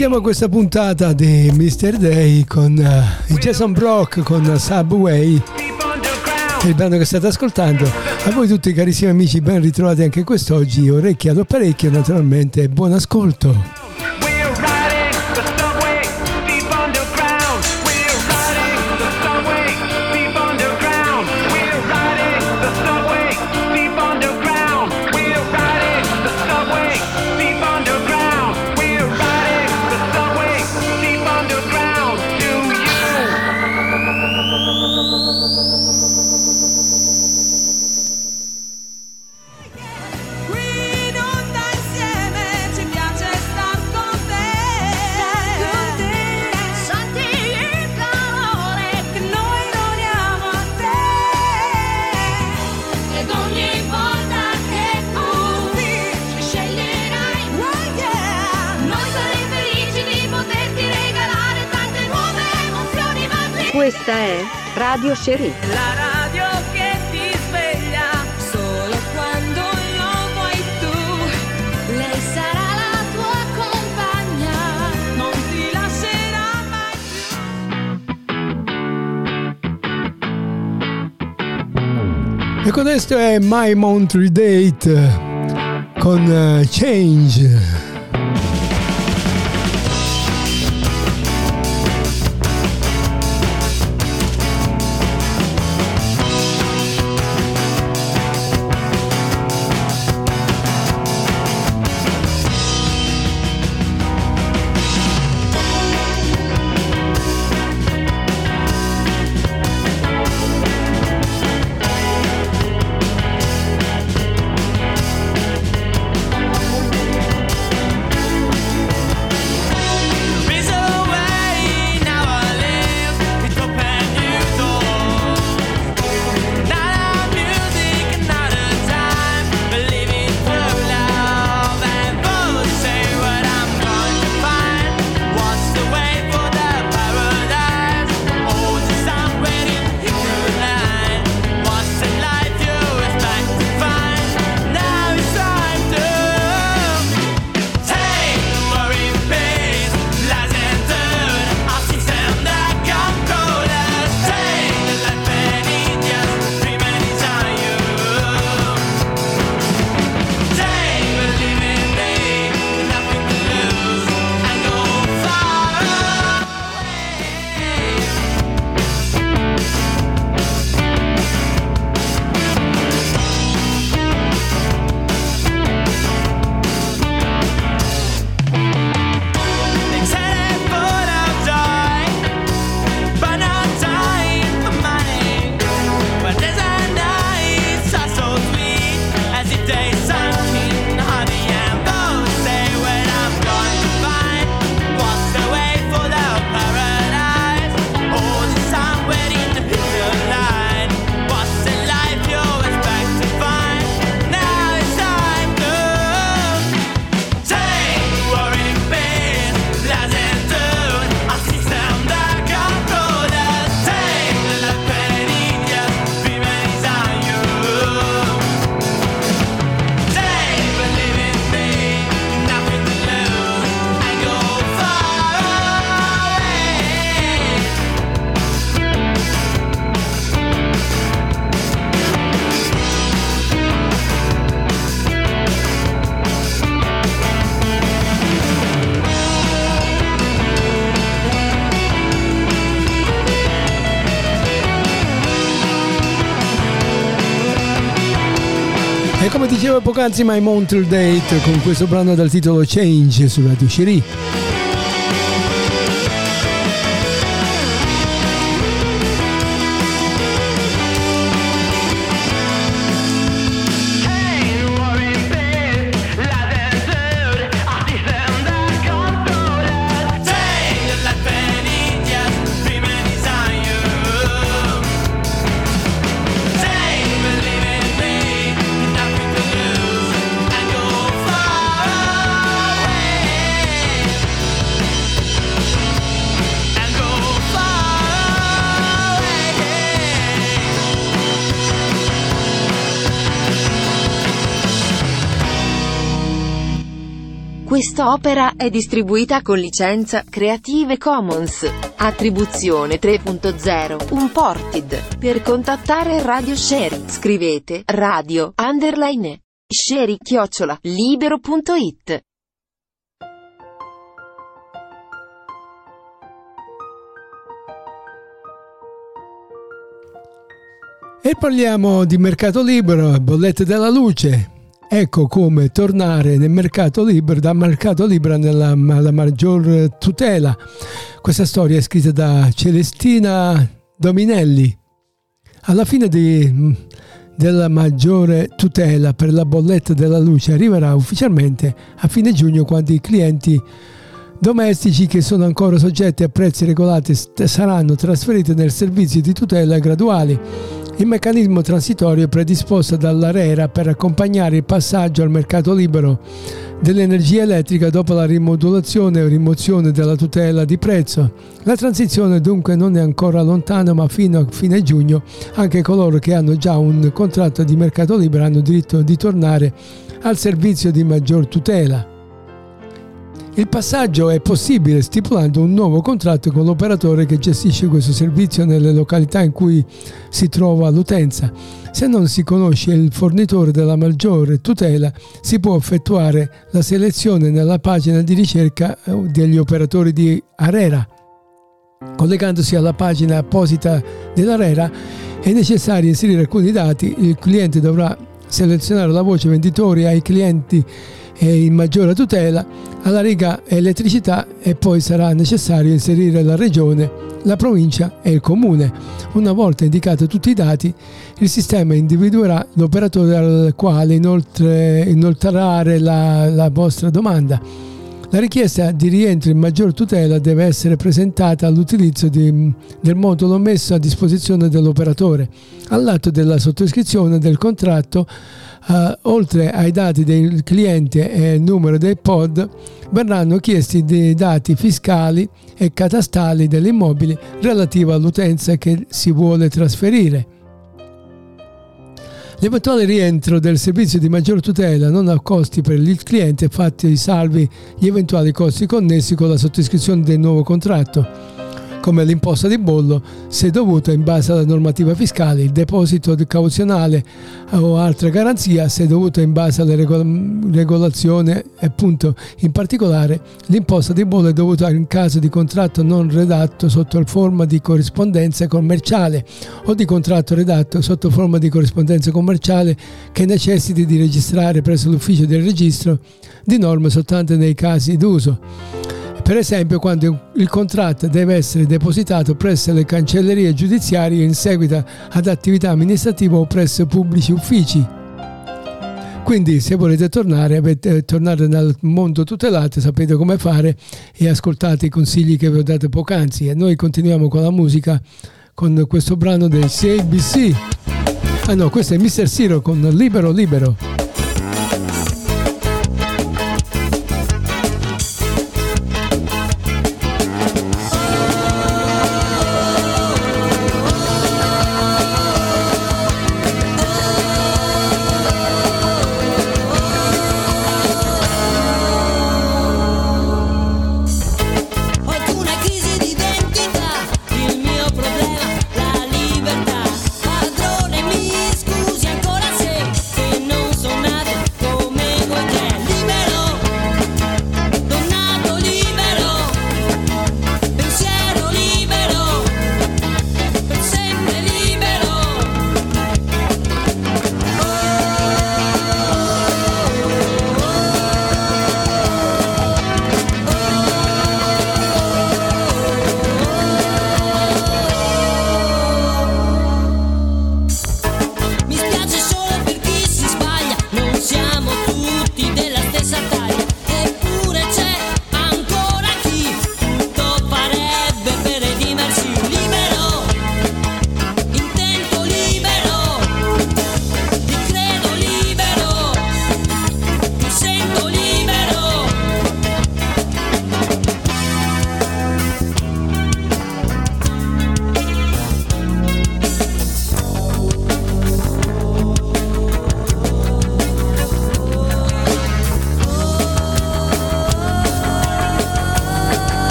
Iniziamo questa puntata di Mr. Day con uh, Jason Brock con Subway. Il brano che state ascoltando. A voi tutti carissimi amici ben ritrovati anche quest'oggi. Orecchie ad apparecchio naturalmente. Buon ascolto Radio Sheriff. La radio che ti sveglia solo quando lo vuoi tu. Lei sarà la tua compagna, non ti lascerà mai più. E questo è My Monthly Date con uh, Change. E come diceva poc'anzi My Montreal Date con questo brano dal titolo Change su Radio Cherie. Quest'opera è distribuita con licenza Creative Commons. Attribuzione 3.0 Unported. Per contattare Radio Sherry scrivete radio underline sherry chiocciola libero.it. E parliamo di mercato libero, bollette della luce. Ecco come tornare nel mercato libero, dal mercato libero alla maggior tutela. Questa storia è scritta da Celestina Dominelli. Alla fine di, della maggiore tutela per la bolletta della luce arriverà ufficialmente a fine giugno quando i clienti domestici che sono ancora soggetti a prezzi regolati saranno trasferiti nel servizio di tutela graduali il meccanismo transitorio è predisposto dall'ARERA per accompagnare il passaggio al mercato libero dell'energia elettrica dopo la rimodulazione o rimozione della tutela di prezzo. La transizione dunque non è ancora lontana, ma fino a fine giugno anche coloro che hanno già un contratto di mercato libero hanno diritto di tornare al servizio di maggior tutela. Il passaggio è possibile stipulando un nuovo contratto con l'operatore che gestisce questo servizio nelle località in cui si trova l'utenza. Se non si conosce il fornitore della maggiore tutela, si può effettuare la selezione nella pagina di ricerca eh, degli operatori di Arera. Collegandosi alla pagina apposita dell'Arera è necessario inserire alcuni dati, il cliente dovrà selezionare la voce venditori ai clienti in maggiore tutela alla riga elettricità e poi sarà necessario inserire la regione, la provincia e il comune. Una volta indicati tutti i dati, il sistema individuerà l'operatore al quale inoltre, inoltrare la, la vostra domanda. La richiesta di rientro in maggior tutela deve essere presentata all'utilizzo di, del modulo messo a disposizione dell'operatore. All'atto della sottoscrizione del contratto Uh, oltre ai dati del cliente e il numero del pod, verranno chiesti dei dati fiscali e catastali dell'immobile relativo all'utenza che si vuole trasferire. L'eventuale rientro del servizio di maggior tutela non ha costi per il cliente, fatti salvi gli eventuali costi connessi con la sottoscrizione del nuovo contratto come l'imposta di bollo se dovuto in base alla normativa fiscale, il deposito cauzionale o altra garanzia se dovuto in base alle regolazioni e appunto in particolare l'imposta di bollo è dovuta in caso di contratto non redatto sotto forma di corrispondenza commerciale o di contratto redatto sotto forma di corrispondenza commerciale che necessiti di registrare presso l'ufficio del registro di norme soltanto nei casi d'uso per esempio quando il contratto deve essere depositato presso le cancellerie giudiziarie in seguito ad attività amministrative o presso pubblici uffici. Quindi se volete tornare, avete, tornare nel mondo tutelato, sapete come fare e ascoltate i consigli che vi ho dato poc'anzi. E noi continuiamo con la musica con questo brano del CABC. Ah no, questo è Mr. Siro con Libero Libero.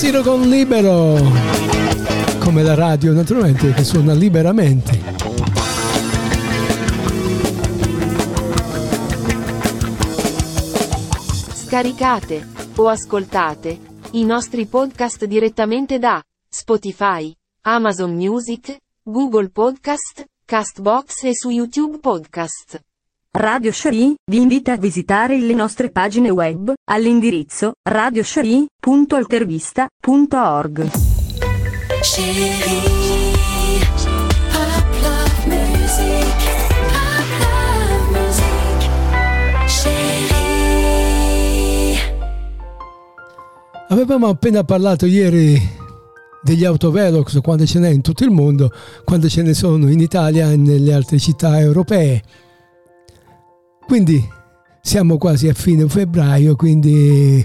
Siro con Libero. Come la radio, naturalmente, che suona liberamente. Scaricate o ascoltate i nostri podcast direttamente da Spotify, Amazon Music, Google Podcast, Castbox e su YouTube Podcast. Radio Sharee vi invita a visitare le nostre pagine web all'indirizzo radiosharee.altervista.org. Avevamo appena parlato ieri degli autovelox, quando ce n'è in tutto il mondo, quando ce ne sono in Italia e nelle altre città europee. Quindi siamo quasi a fine febbraio, quindi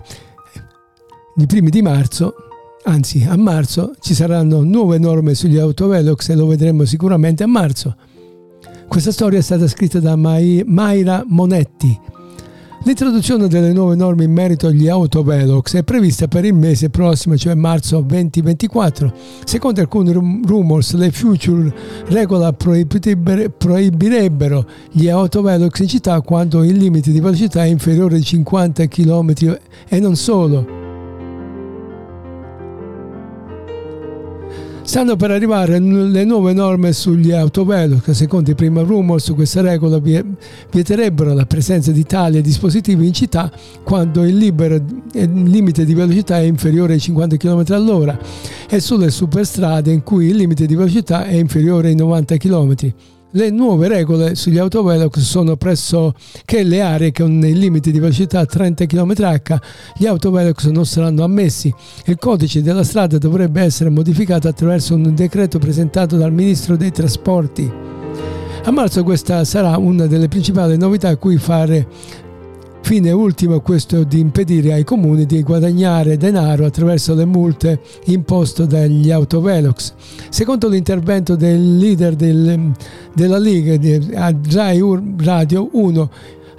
i primi di marzo, anzi a marzo, ci saranno nuove norme sugli autovelox e lo vedremo sicuramente a marzo. Questa storia è stata scritta da Mayra Monetti. L'introduzione delle nuove norme in merito agli autovelox è prevista per il mese prossimo, cioè marzo 2024. Secondo alcuni rum- rumors, le future regola proibirebbero gli autovelox in città quando il limite di velocità è inferiore ai 50 km e non solo. Stanno per arrivare le nuove norme sugli autovelox. Secondo i primi rumors, questa regola vie- vieterebbero la presenza di tali dispositivi in città quando il, libero- il limite di velocità è inferiore ai 50 km all'ora e sulle superstrade in cui il limite di velocità è inferiore ai 90 km. Le nuove regole sugli autovelox sono pressoché le aree con il limite di velocità 30 km/h gli autovelox non saranno ammessi. Il codice della strada dovrebbe essere modificato attraverso un decreto presentato dal Ministro dei Trasporti. A marzo questa sarà una delle principali novità a cui fare fine ultimo questo di impedire ai comuni di guadagnare denaro attraverso le multe imposte dagli autovelox. Secondo l'intervento del leader del- della Liga di Rai Radio 1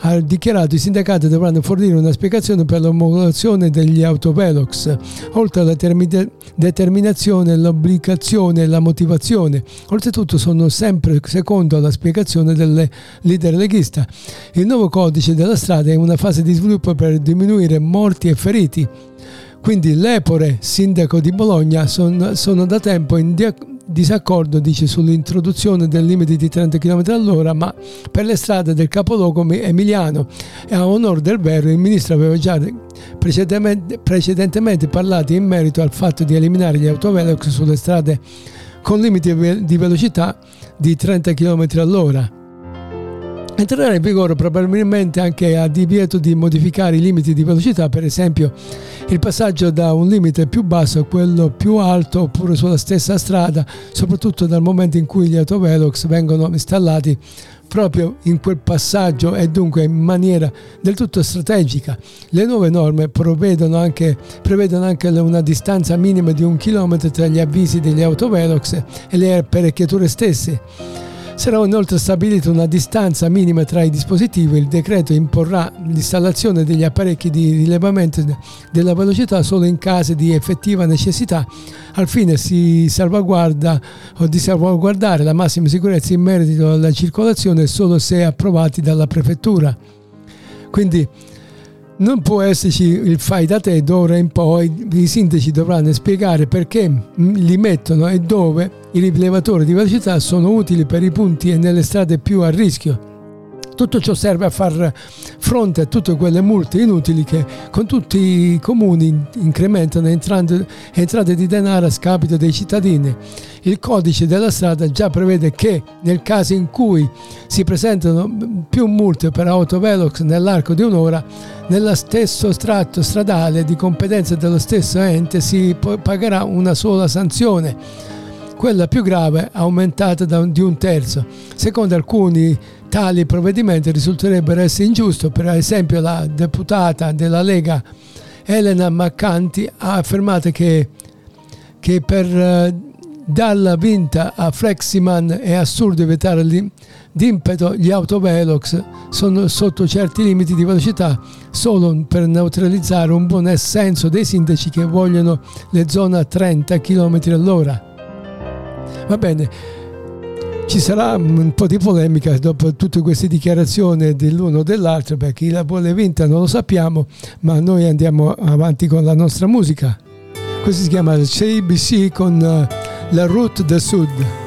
ha dichiarato i sindacati dovranno fornire una spiegazione per l'omologazione degli autovelox, oltre alla termi- determinazione, l'obbligazione e la motivazione. Oltretutto sono sempre secondo la spiegazione del leader leghista. Il nuovo codice della strada è una fase di sviluppo per diminuire morti e feriti. Quindi l'Epore, sindaco di Bologna, son- sono da tempo in dia- disaccordo dice, sull'introduzione del limite di 30 km all'ora, ma per le strade del capoluogo mi- emiliano e a onore del vero il ministro aveva già precedentemente, precedentemente parlato in merito al fatto di eliminare gli autovelox sulle strade con limiti di velocità di 30 km all'ora. Entrerà in vigore probabilmente anche a divieto di modificare i limiti di velocità, per esempio il passaggio da un limite più basso a quello più alto oppure sulla stessa strada, soprattutto dal momento in cui gli autovelox vengono installati proprio in quel passaggio e dunque in maniera del tutto strategica. Le nuove norme prevedono anche, prevedono anche una distanza minima di un chilometro tra gli avvisi degli autovelox e le apparecchiature stesse. Sarà inoltre stabilita una distanza minima tra i dispositivi. Il decreto imporrà l'installazione degli apparecchi di rilevamento della velocità solo in casi di effettiva necessità. Al fine si salvaguarda o di salvaguardare la massima sicurezza in merito alla circolazione solo se approvati dalla prefettura. Quindi non può esserci il fai da te d'ora in poi, i sindaci dovranno spiegare perché li mettono e dove i rilevatori di velocità sono utili per i punti e nelle strade più a rischio. Tutto ciò serve a far fronte a tutte quelle multe inutili che con tutti i comuni incrementano entrate, di denaro a scapito dei cittadini. Il codice della strada già prevede che nel caso in cui si presentano più multe per autovelox nell'arco di un'ora, nello stesso tratto stradale di competenza dello stesso ente si pagherà una sola sanzione quella più grave aumentata di un terzo. Secondo alcuni tali provvedimenti risulterebbero essere ingiusto, per esempio la deputata della Lega Elena Maccanti ha affermato che, che per eh, darla vinta a Fleximan è assurdo vietare, li- d'impeto gli autovelox sono sotto certi limiti di velocità solo per neutralizzare un buon assenso dei sindaci che vogliono le zone a 30 km all'ora. Va bene, ci sarà un po' di polemica dopo tutte queste dichiarazioni dell'uno o dell'altro, perché chi la vuole vinta non lo sappiamo, ma noi andiamo avanti con la nostra musica. Questo si chiama CBC con eh, la Route del Sud.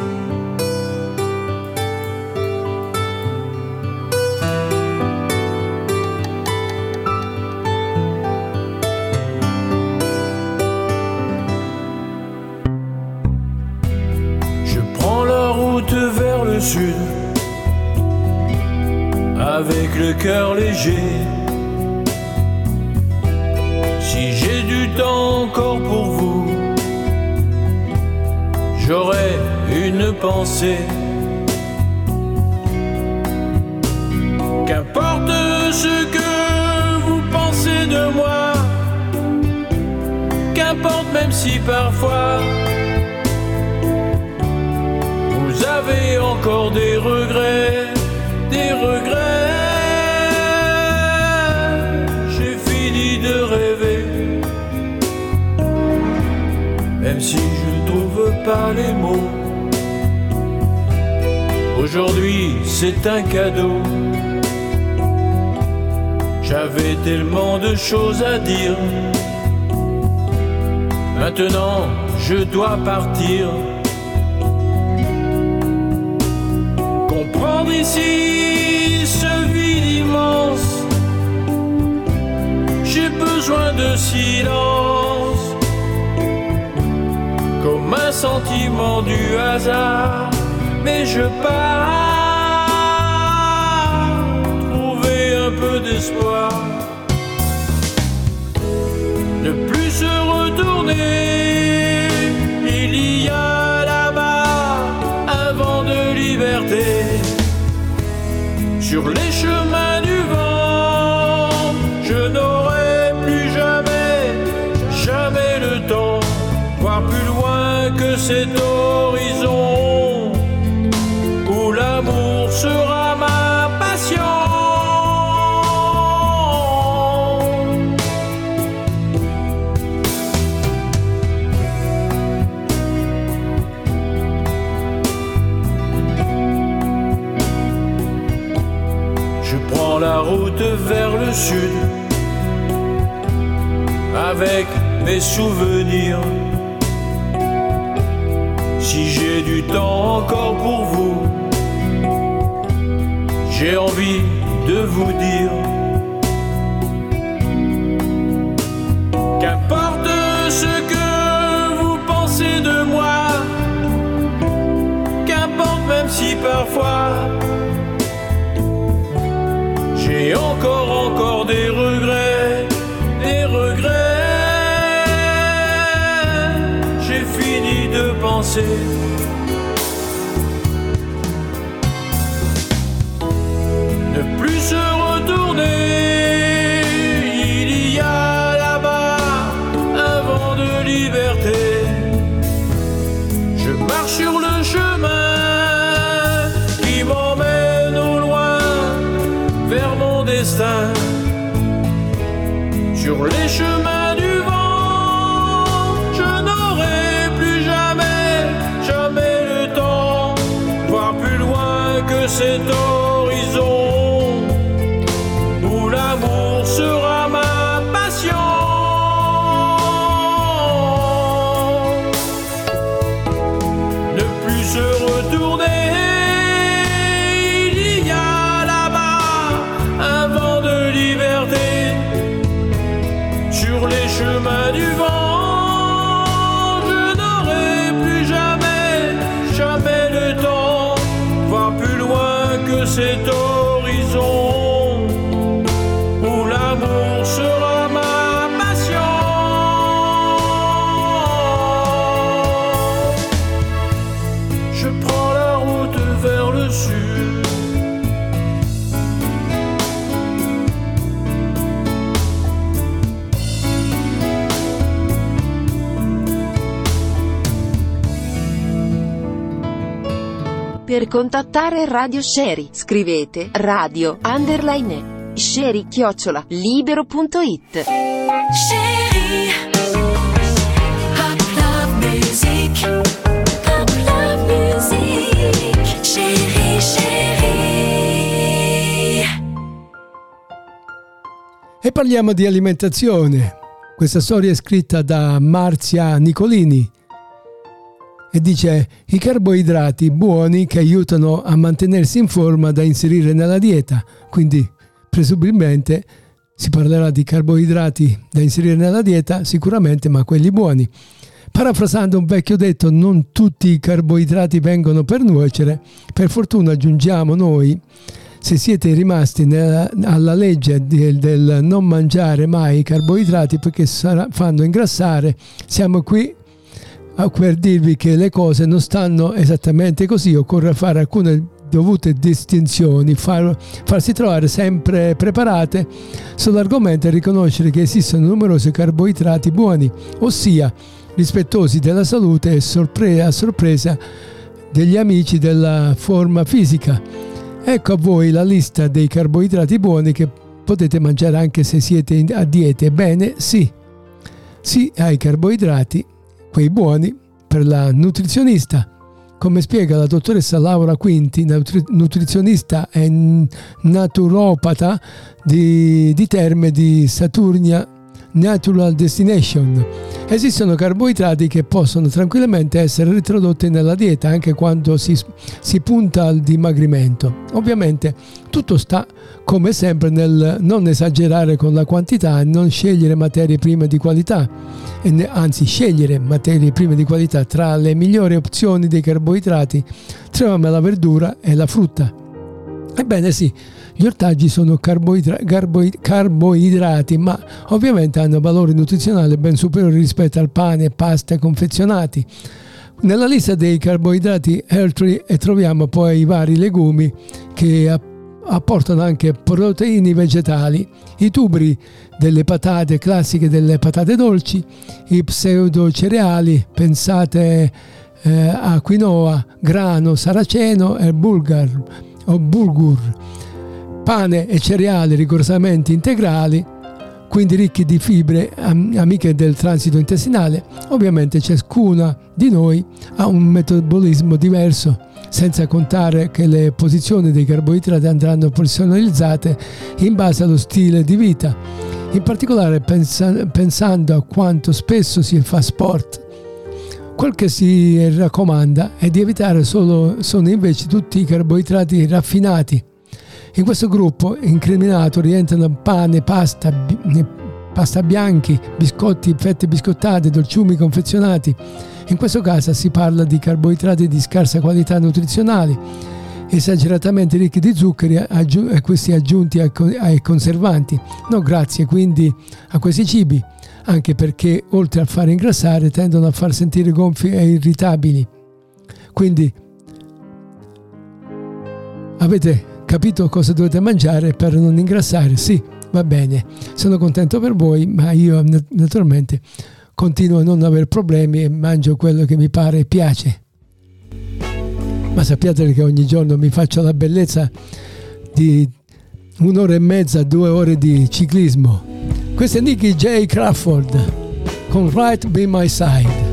Qu'importe ce que vous pensez de moi, qu'importe même si parfois vous avez encore des regrets, des regrets. J'ai fini de rêver, même si je ne trouve pas les mots. C'est un cadeau. J'avais tellement de choses à dire. Maintenant, je dois partir. comprendre ici ce vide immense. J'ai besoin de silence, comme un sentiment du hasard. Mais je pars d'espoir, ne plus se retourner. Il y a là-bas un vent de liberté sur les chemins du vent. Je n'aurai plus jamais, jamais le temps, voir plus loin que cet horizon avec mes souvenirs. Si j'ai du temps encore pour vous, j'ai envie de vous dire qu'importe ce que vous pensez de moi, qu'importe même si parfois j'ai encore, encore des live. Je prends la route vers le sud. Per contattare Radio Sherry, scrivete radio underline sherry chiocciola libero.it. Chérie, E parliamo di alimentazione. Questa storia è scritta da Marzia Nicolini e dice i carboidrati buoni che aiutano a mantenersi in forma da inserire nella dieta. Quindi presumibilmente si parlerà di carboidrati da inserire nella dieta sicuramente, ma quelli buoni. Parafrasando un vecchio detto, non tutti i carboidrati vengono per nuocere, per fortuna aggiungiamo noi, se siete rimasti nella- alla legge del, del non mangiare mai i carboidrati perché sarà- fanno ingrassare, siamo qui per dirvi che le cose non stanno esattamente così, occorre fare alcune dovute distinzioni, far- farsi trovare sempre preparate sull'argomento e riconoscere che esistono numerosi carboidrati buoni, ossia rispettosi della salute e sorpre- a sorpresa degli amici della forma fisica. Ecco a voi la lista dei carboidrati buoni che potete mangiare anche se siete a diete. Ebbene, sì, sì ai carboidrati, quei buoni per la nutrizionista. Come spiega la dottoressa Laura Quinti, nutri- nutrizionista e naturopata di, di Terme di Saturnia Natural Destination. Esistono carboidrati che possono tranquillamente essere ritrodotti nella dieta anche quando si, si punta al dimagrimento. Ovviamente tutto sta come sempre nel non esagerare con la quantità e non scegliere materie prime di qualità, ne- anzi scegliere materie prime di qualità. Tra le migliori opzioni dei carboidrati troviamo la verdura e la frutta. Ebbene sì, gli ortaggi sono carboidra- carboi- carboidrati, ma ovviamente hanno valori nutrizionali ben superiori rispetto al pane e pasta confezionati. Nella lista dei carboidrati healthy troviamo poi i vari legumi che app- apportano anche proteine vegetali, i tuberi delle patate classiche delle patate dolci, i pseudo cereali, pensate eh, a quinoa, grano, saraceno e bulgar o bulgur, pane e cereali rigorosamente integrali, quindi ricchi di fibre am- amiche del transito intestinale. Ovviamente ciascuna di noi ha un metabolismo diverso, senza contare che le posizioni dei carboidrati andranno personalizzate in base allo stile di vita. In particolare pensa- pensando a quanto spesso si fa sport, Quel che si raccomanda è di evitare solo, sono invece tutti i carboidrati raffinati. In questo gruppo incriminato rientrano pane, pasta, pasta bianchi, biscotti, fette biscottate, dolciumi confezionati. In questo caso si parla di carboidrati di scarsa qualità nutrizionale, esageratamente ricchi di zuccheri e questi aggiunti ai conservanti. No grazie quindi a questi cibi anche perché oltre a far ingrassare tendono a far sentire gonfi e irritabili. Quindi avete capito cosa dovete mangiare per non ingrassare? Sì, va bene, sono contento per voi, ma io nat- naturalmente continuo a non avere problemi e mangio quello che mi pare e piace. Ma sappiate che ogni giorno mi faccio la bellezza di un'ora e mezza, due ore di ciclismo. Questo è Nicky J. Crawford con Right Be My Side.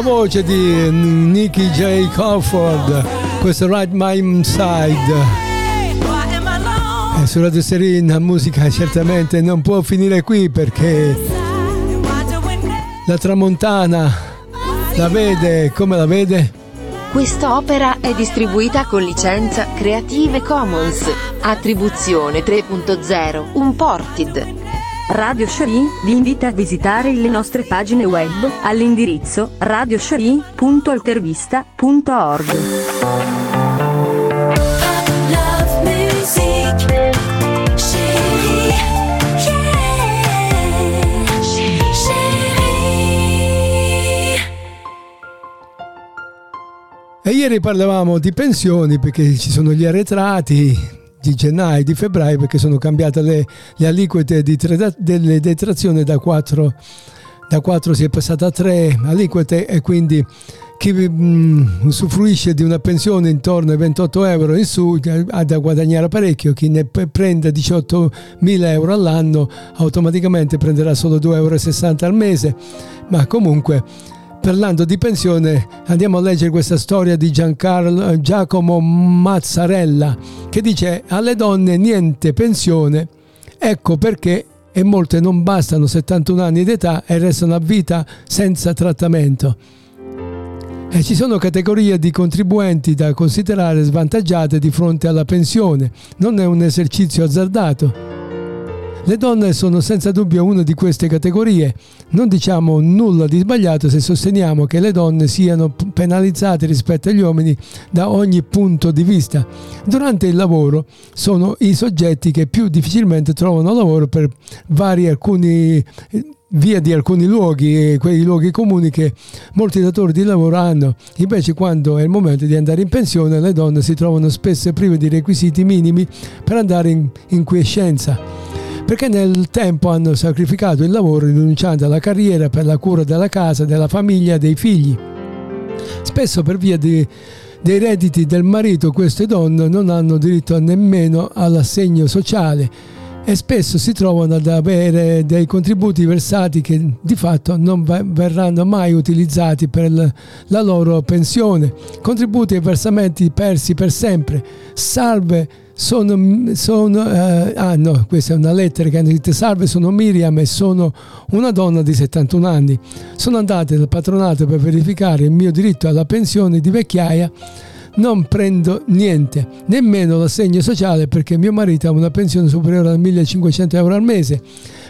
Dalla voce di Nicky J. Crawford, questo Right My Side. E su Radio Serena musica certamente non può finire qui perché la tramontana la vede come la vede? Questa opera è distribuita con licenza Creative Commons. Attribuzione 3.0 Unported. Radio Shari vi invita a visitare le nostre pagine web all'indirizzo radioshari.altervista.org. E ieri parlavamo di pensioni perché ci sono gli arretrati di gennaio e di febbraio perché sono cambiate le, le aliquote di tra- delle detrazioni da 4, da 4 si è passata a 3 aliquote e quindi chi mm, usufruisce di una pensione intorno ai 28 euro in su eh, ha da guadagnare parecchio, chi ne prende 18 mila euro all'anno automaticamente prenderà solo 2,60 euro al mese, ma comunque parlando di pensione andiamo a leggere questa storia di Giancarlo, eh, Giacomo Mazzarella che dice alle donne niente pensione, ecco perché e molte non bastano 71 anni d'età e restano a vita senza trattamento. E ci sono categorie di contribuenti da considerare svantaggiate di fronte alla pensione. Non è un esercizio azzardato. Le donne sono senza dubbio una di queste categorie. Non diciamo nulla di sbagliato se sosteniamo che le donne siano penalizzate rispetto agli uomini da ogni punto di vista. Durante il lavoro sono i soggetti che più difficilmente trovano lavoro per vari alcuni via di alcuni luoghi, quei luoghi comuni che molti datori di lavoro hanno. Invece quando è il momento di andare in pensione le donne si trovano spesso prive di requisiti minimi per andare in, in quiescenza perché nel tempo hanno sacrificato il lavoro rinunciando alla carriera per la cura della casa, della famiglia e dei figli. Spesso per via di- dei redditi del marito queste donne non hanno diritto nemmeno all'assegno sociale e spesso si trovano ad avere dei contributi versati che di fatto non verranno mai utilizzati per la loro pensione, contributi e versamenti persi per sempre, salve sono, sono eh, ah no, questa è una lettera che hanno scritto salve sono Miriam e sono una donna di 71 anni. Sono andate dal patronato per verificare il mio diritto alla pensione di vecchiaia. Non prendo niente, nemmeno l'assegno sociale perché mio marito ha una pensione superiore a 1500 euro al mese,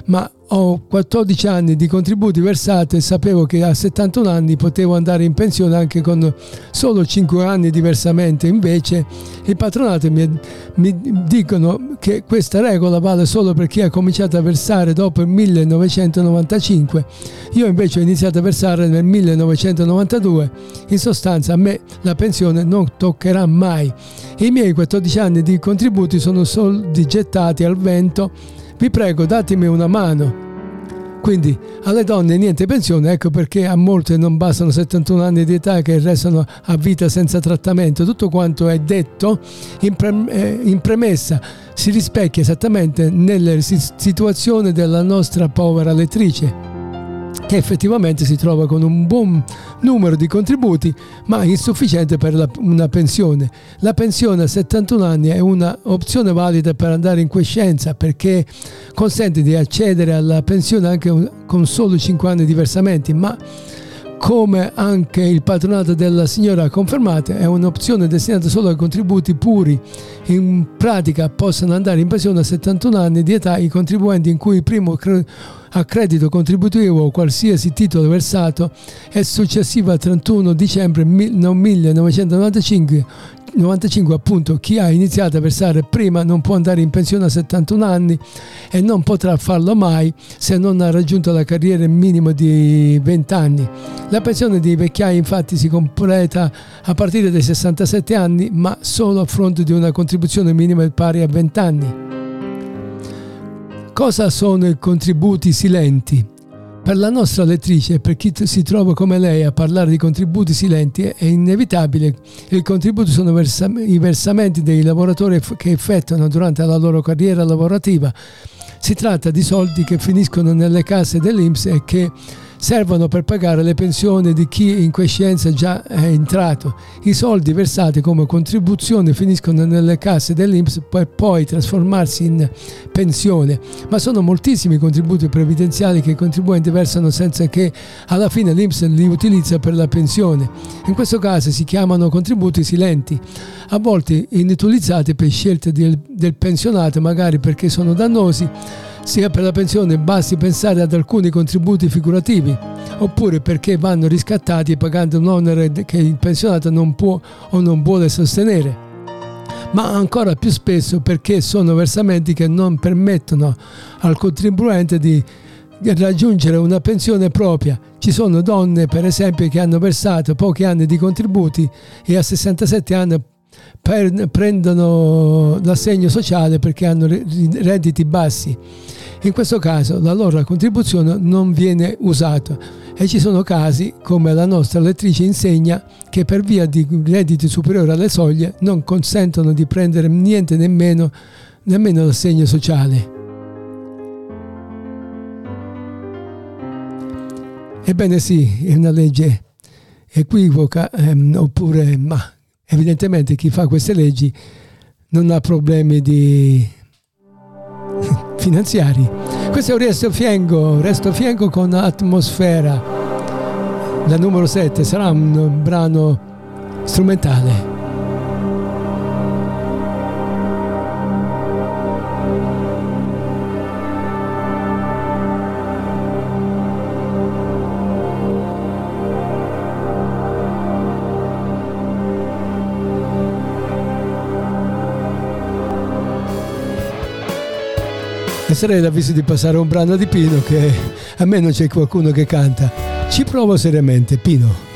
ma ho 14 anni di contributi versati e sapevo che a 71 anni potevo andare in pensione anche con solo 5 anni di versamento, invece il patronato mi, mi dicono che questa regola vale solo per chi ha cominciato a versare dopo il 1995, io invece ho iniziato a versare nel 1992, in sostanza a me la pensione non toccherà mai. I miei 14 anni di contributi sono soldi gettati al vento, vi prego datemi una mano. Quindi alle donne niente pensione, ecco perché a molte non bastano 71 anni di età che restano a vita senza trattamento. Tutto quanto è detto in, pre- eh, in premessa si rispecchia esattamente nelle si- situazione della nostra povera lettrice che effettivamente si trova con un buon numero di contributi ma insufficiente per la- una pensione. La pensione a 71 anni è un'opzione valida per andare in quiescenza perché consente di accedere alla pensione anche con solo 5 anni di versamenti, ma come anche il patronato della signora ha confermato, è un'opzione destinata solo ai contributi puri. In pratica possono andare in pensione a 71 anni di età i contribuenti in cui il primo cre- accredito contributivo o qualsiasi titolo versato è successivo al 31 dicembre mil- no, 1995 95 appunto chi ha iniziato a versare prima non può andare in pensione a 71 anni e non potrà farlo mai se non ha raggiunto la carriera minimo di 20 anni. La pensione dei vecchiai infatti si completa a partire dai 67 anni ma solo a fronte di una contribuzione minima pari a 20 anni. Cosa sono i contributi silenti? Per la nostra lettrice e per chi si trova come lei a parlare di contributi silenti è inevitabile. I contributi sono versam- i versamenti dei lavoratori che effettuano durante la loro carriera lavorativa. Si tratta di soldi che finiscono nelle casse dell'Inps e che servono per pagare le pensioni di chi in quiescenza già è entrato. I soldi versati come contribuzione finiscono nelle casse dell'Inps per poi trasformarsi in pensione, ma sono moltissimi i contributi previdenziali che i contribuenti versano senza che alla fine l'Inps li utilizza per la pensione. In questo caso si chiamano contributi silenti, a volte inutilizzati per scelte del, del pensionato, magari perché sono dannosi sia per la pensione basti pensare ad alcuni contributi figurativi, oppure perché vanno riscattati pagando un onere che il pensionato non può o non vuole sostenere ma ancora più spesso perché sono versamenti che non permettono al contribuente di raggiungere una pensione propria. Ci sono donne, per esempio, che hanno versato pochi anni di contributi e a 67 anni per- prendono l'assegno sociale perché hanno re- redditi bassi. In questo caso la loro contribuzione non viene usata e ci sono casi, come la nostra lettrice insegna, che per via di redditi superiori alle soglie non consentono di prendere niente nemmeno, nemmeno l'assegno sociale. Ebbene sì, è una legge equivoca, ehm, oppure, ma evidentemente chi fa queste leggi non ha problemi di finanziari. Questo è un resto fiengo, resto fiengo con atmosfera. La numero 7 sarà un brano strumentale. E sarei l'avviso di passare un brano di Pino che a me non c'è qualcuno che canta. Ci provo seriamente, Pino.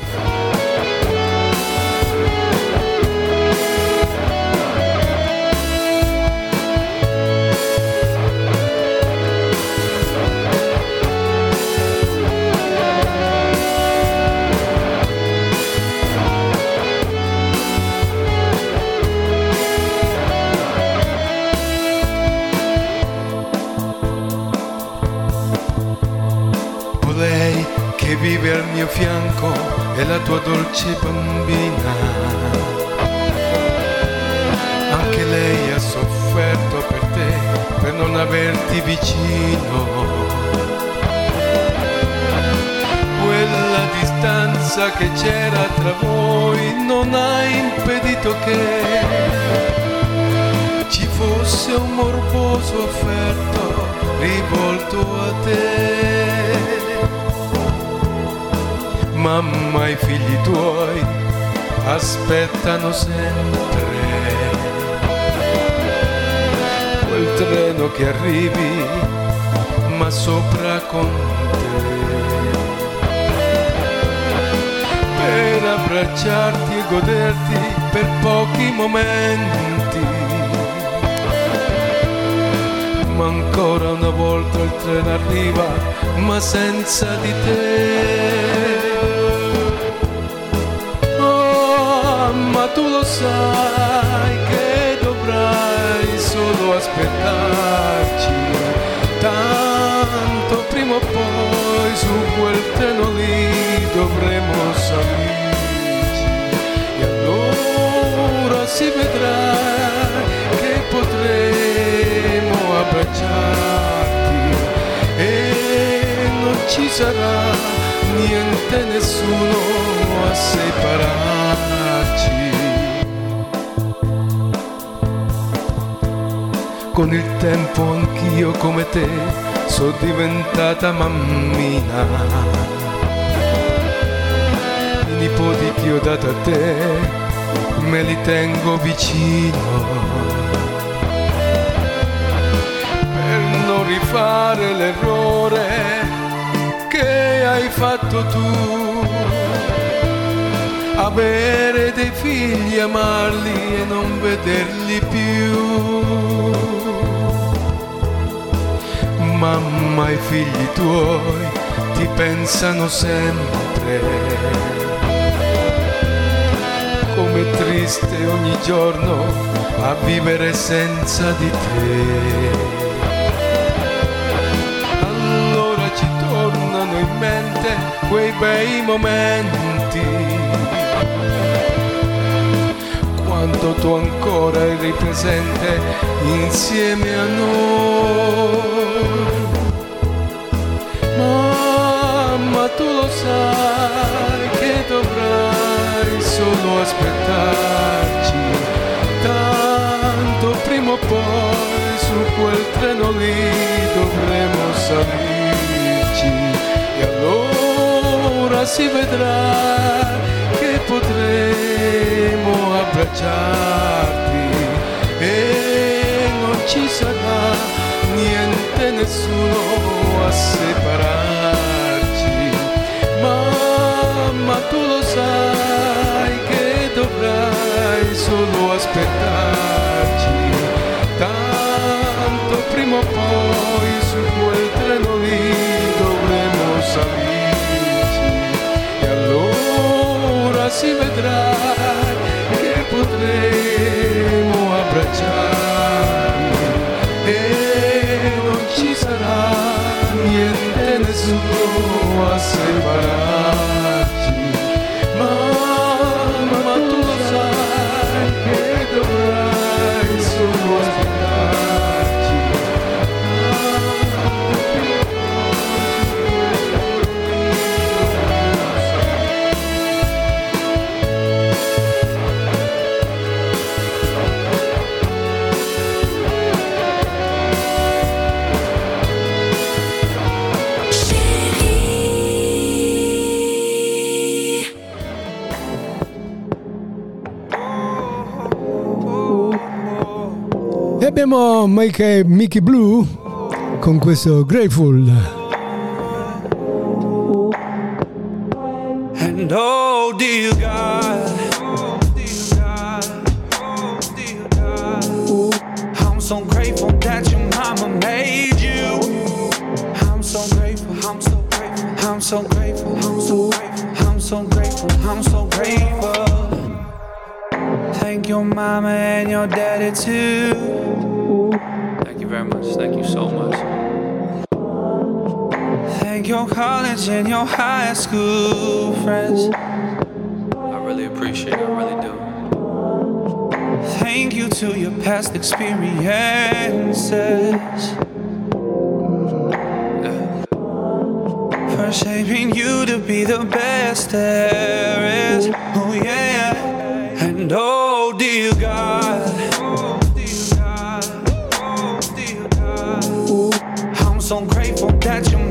Un morboso affetto rivolto a te. Mamma i figli tuoi aspettano sempre quel treno che arrivi, ma sopra con te. Per abbracciarti e goderti per pochi momenti ma ancora una volta il treno arriva, ma senza di te. Oh, ma tu lo sai che dovrai solo aspettarci, tanto prima o poi su quel treno lì dovremo salirci e allora si vedrà abbracciarti e non ci sarà niente nessuno a separarci. Con il tempo anch'io come te sono diventata mammina. I nipoti che ho dato a te me li tengo vicino. Rifare l'errore che hai fatto tu. Avere dei figli, amarli e non vederli più. Mamma i figli tuoi ti pensano sempre. Come triste ogni giorno a vivere senza di te. Mente quei bei momenti. Quando tu ancora eri presente insieme a noi. Mamma, tu lo sai che dovrai solo aspettarci. Tanto prima o poi su quel treno lì dovremo salirci. E allora si vedrà che potremo abbracciarti e non ci sarà niente nessuno a separarci. Mamma tu lo sai che dovrai solo aspettarci. Tanto prima o poi su quel treno salirci. E allora si vedrà che potremo abbracciarci e non ci sarà niente nessuno a separarci. Abbiamo Mike, Mickey Blue con questo Grateful. And oh dear God, oh dear God, oh dear God, I'm so grateful that your mama made you. I'm so grateful, I'm so grateful, I'm so grateful, I'm so grateful, I'm so grateful, I'm so grateful. Thank your mama and your daddy too. Thank you much. Thank you so much. Thank your college and your high school friends. I really appreciate it. I really do. Thank you to your past experiences. For shaping you to be the best there is. Oh, yeah. And oh, dear God.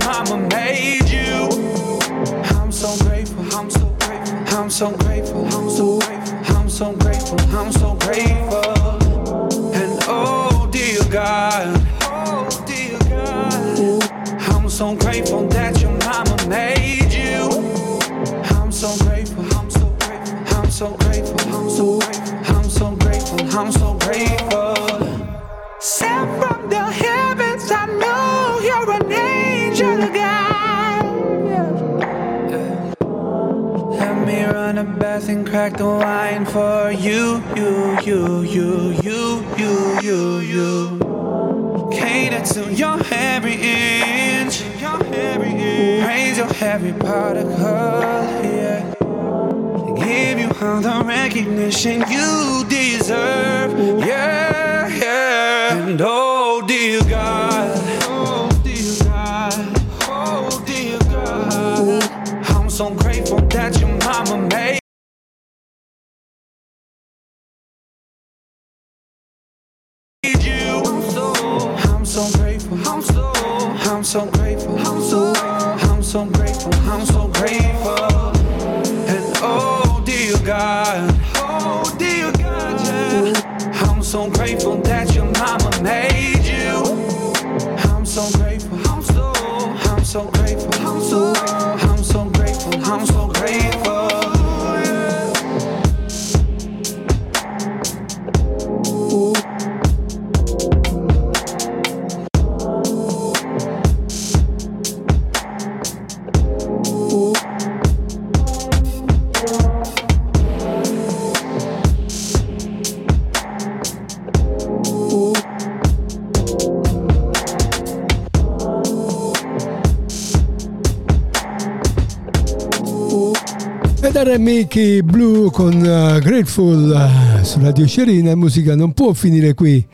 Mama made you. I'm so grateful. I'm so grateful. I'm so grateful. I'm so grateful. I'm so grateful. I'm so grateful. And oh, dear God. Oh, dear God. I'm so grateful that your mama made you. I'm so grateful. Crack the wine for you, you, you, you, you, you, you, you. Cater to your every inch. Praise your every particle, yeah. Give you all the recognition you deserve, yeah, yeah. And oh, dear God, oh, dear God, oh, dear God. I'm so grateful that your mama made. Mickey Blue con uh, Grateful uh, su Radio Scerina, musica non può finire qui.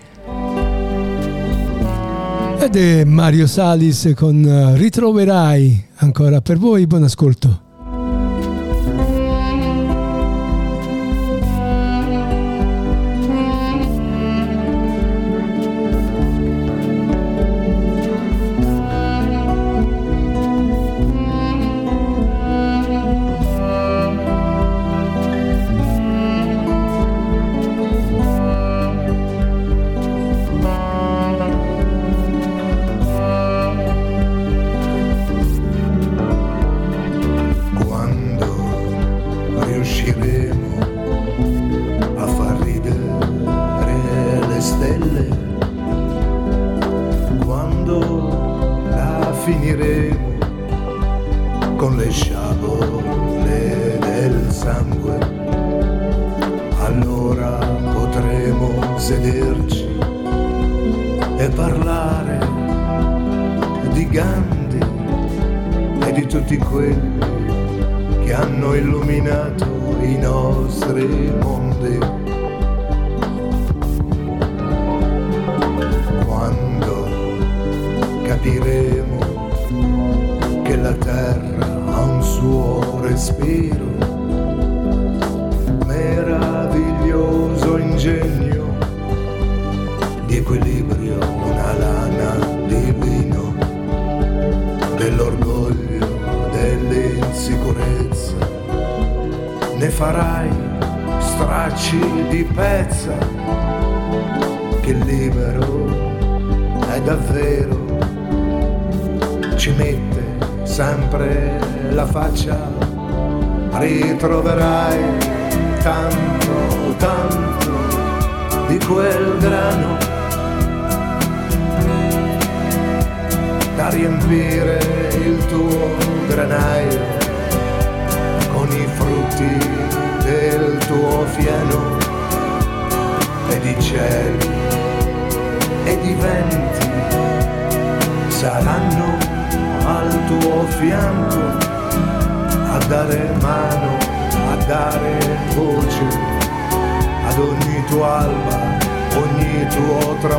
Ed è Mario Salis con uh, Ritroverai ancora per voi, buon ascolto. Quando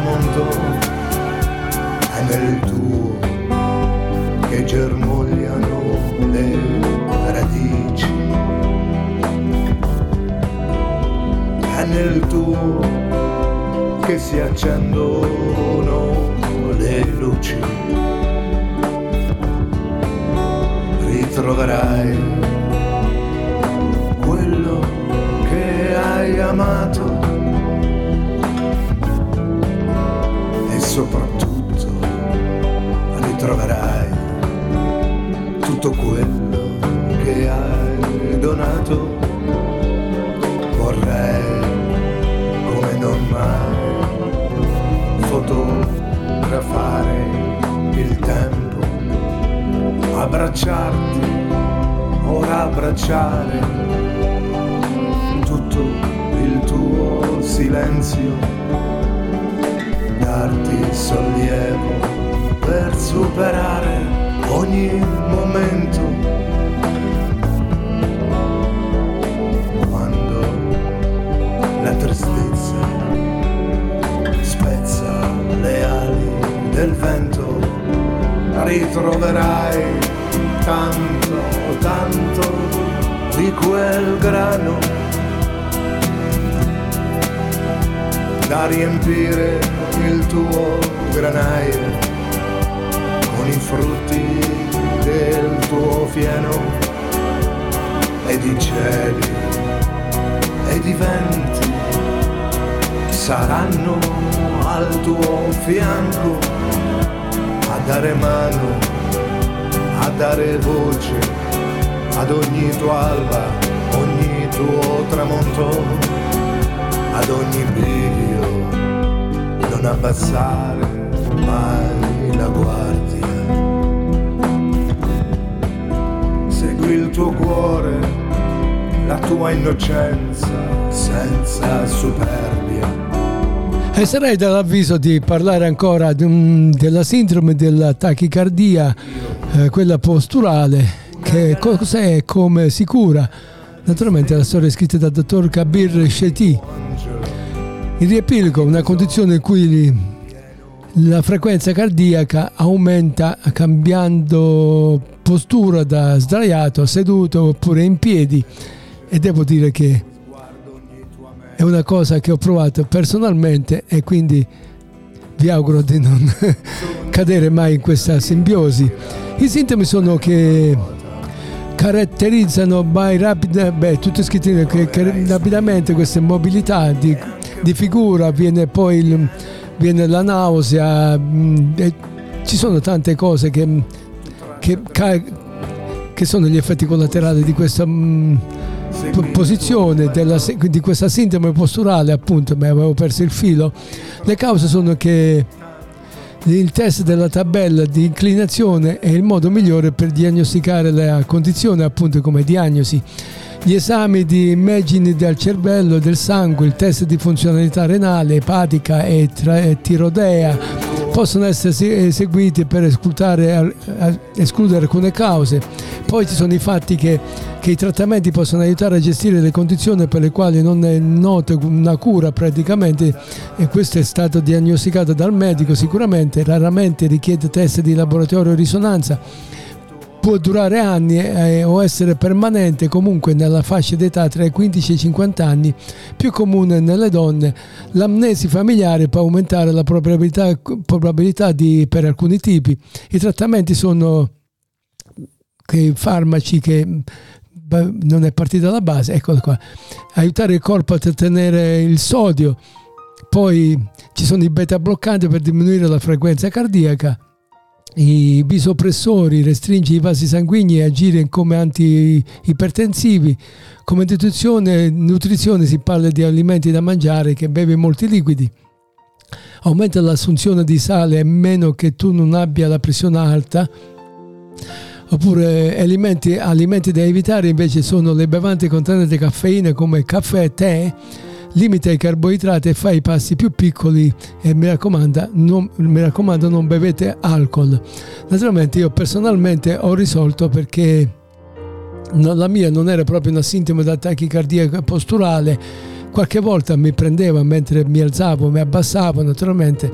tramonto è nel tuo che germogliano le radici. È nel tuo che si accendono le luci. Ritroverai quello che hai amato soprattutto ritroverai tutto quello che hai donato. Vorrei, come non mai, fotografare il tempo, abbracciarti, ora abbracciare tutto il tuo silenzio, darti sollievo per superare ogni momento. Quando la tristezza spezza le ali del vento, ritroverai tanto, tanto di quel grano da riempire il tuo granaio con i frutti del tuo fieno ed i cieli ed i venti saranno al tuo fianco a dare mano, a dare voce ad ogni tua alba, ogni tuo tramonto, ad ogni bivio, non abbassare mai la guardia. Segui il tuo cuore, la tua innocenza, senza superbia. E sarei dall'avviso di parlare ancora della sindrome della tachicardia, eh, quella posturale, che cos'è e come si cura. Naturalmente la storia è scritta dal dottor Kabir Shetty. Il riepilogo è una condizione in cui la frequenza cardiaca aumenta cambiando postura da sdraiato a seduto oppure in piedi e devo dire che è una cosa che ho provato personalmente e quindi vi auguro di non cadere mai in questa simbiosi. I sintomi sono che caratterizzano by rapid, beh, che, che rapidamente questa mobilità di, di figura, viene poi il, viene la nausea, e ci sono tante cose che, che, che sono gli effetti collaterali di questa po- posizione, della, di questa sindrome posturale appunto, ma avevo perso il filo. Le cause sono che il test della tabella di inclinazione è il modo migliore per diagnosticare la condizione appunto come diagnosi. Gli esami di immagini del cervello e del sangue, il test di funzionalità renale, epatica e e tiroidea possono essere se- eseguiti per escludere, alcune cause. Poi ci sono i fatti che, che i trattamenti possono aiutare a gestire le condizioni per le quali non è nota una cura praticamente e questo è stato diagnosticato dal medico sicuramente, raramente richiede test di laboratorio o risonanza può durare anni eh, o essere permanente comunque nella fascia d'età tra i 15 e i 50 anni, più comune nelle donne. L'amnesi familiare può aumentare la probabilità, probabilità di, per alcuni tipi. I trattamenti sono che farmaci che non è partita la base, eccolo qua, aiutare il corpo a trattenere il sodio, poi ci sono i beta bloccanti per diminuire la frequenza cardiaca, i bisopressori, restringe i vasi sanguigni e agire come antiipertensivi. Come nutrizione, nutrizione si parla di alimenti da mangiare che beve molti liquidi. Aumenta l'assunzione di sale a meno che tu non abbia la pressione alta. Oppure alimenti, alimenti da evitare invece sono le bevande contenenti caffeina come caffè e tè limita i carboidrati e fa i passi più piccoli e mi raccomando, non, mi raccomando non bevete alcol. Naturalmente io personalmente ho risolto perché la mia non era proprio una sintomo da tachicardia posturale, qualche volta mi prendeva mentre mi alzavo, mi abbassavo naturalmente,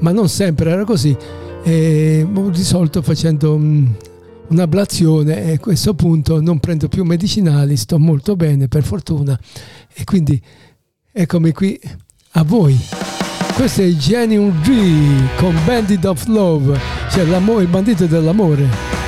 ma non sempre era così. E ho risolto facendo mm, un'ablazione e a questo punto non prendo più medicinali, sto molto bene per fortuna. E quindi eccomi qui a voi. Questo è Genuine G con Bandit of Love, cioè l'amore, il bandito dell'amore.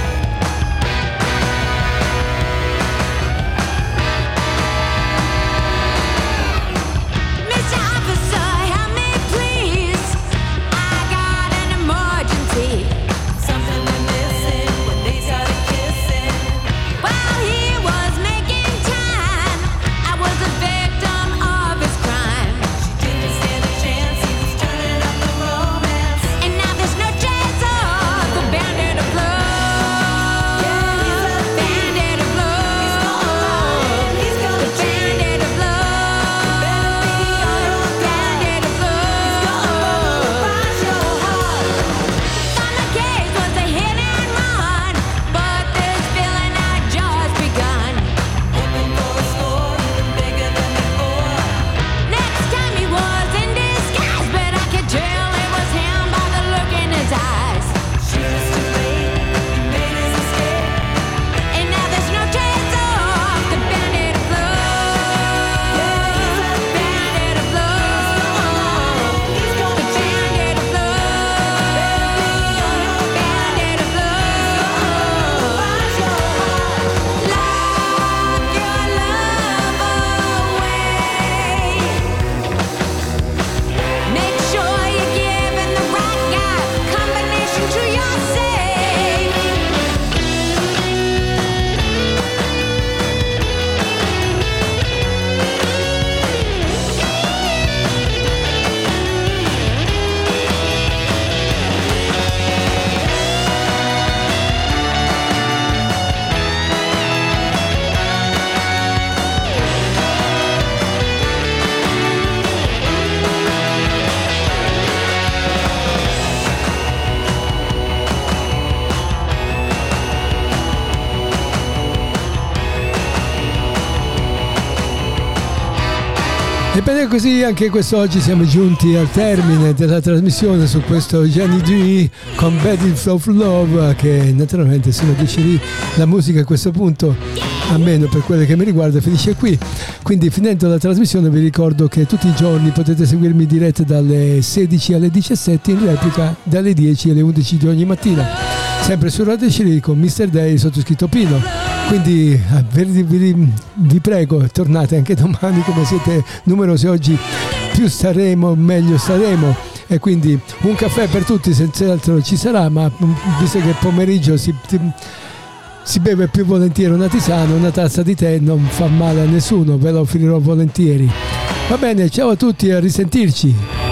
Ebbene così anche quest'oggi siamo giunti al termine della trasmissione su questo Gianni Dui con Battles of Love che naturalmente sono decidi la musica a questo punto almeno per quelle che mi riguarda finisce qui quindi finendo la trasmissione vi ricordo che tutti i giorni potete seguirmi in diretta dalle 16 alle 17 in replica dalle 10 alle 11 di ogni mattina sempre su Radio Ciri con Mr. Day sottoscritto Pino quindi eh, vi, vi, vi, prego tornate anche domani come siete numerosi oggi. Più staremo meglio staremo e quindi un caffè per tutti senz'altro ci sarà ma mm, visto che pomeriggio si, si beve più volentieri una tisana una tazza di tè non fa male a nessuno ve lo offrirò volentieri. Va bene ciao a tutti a risentirci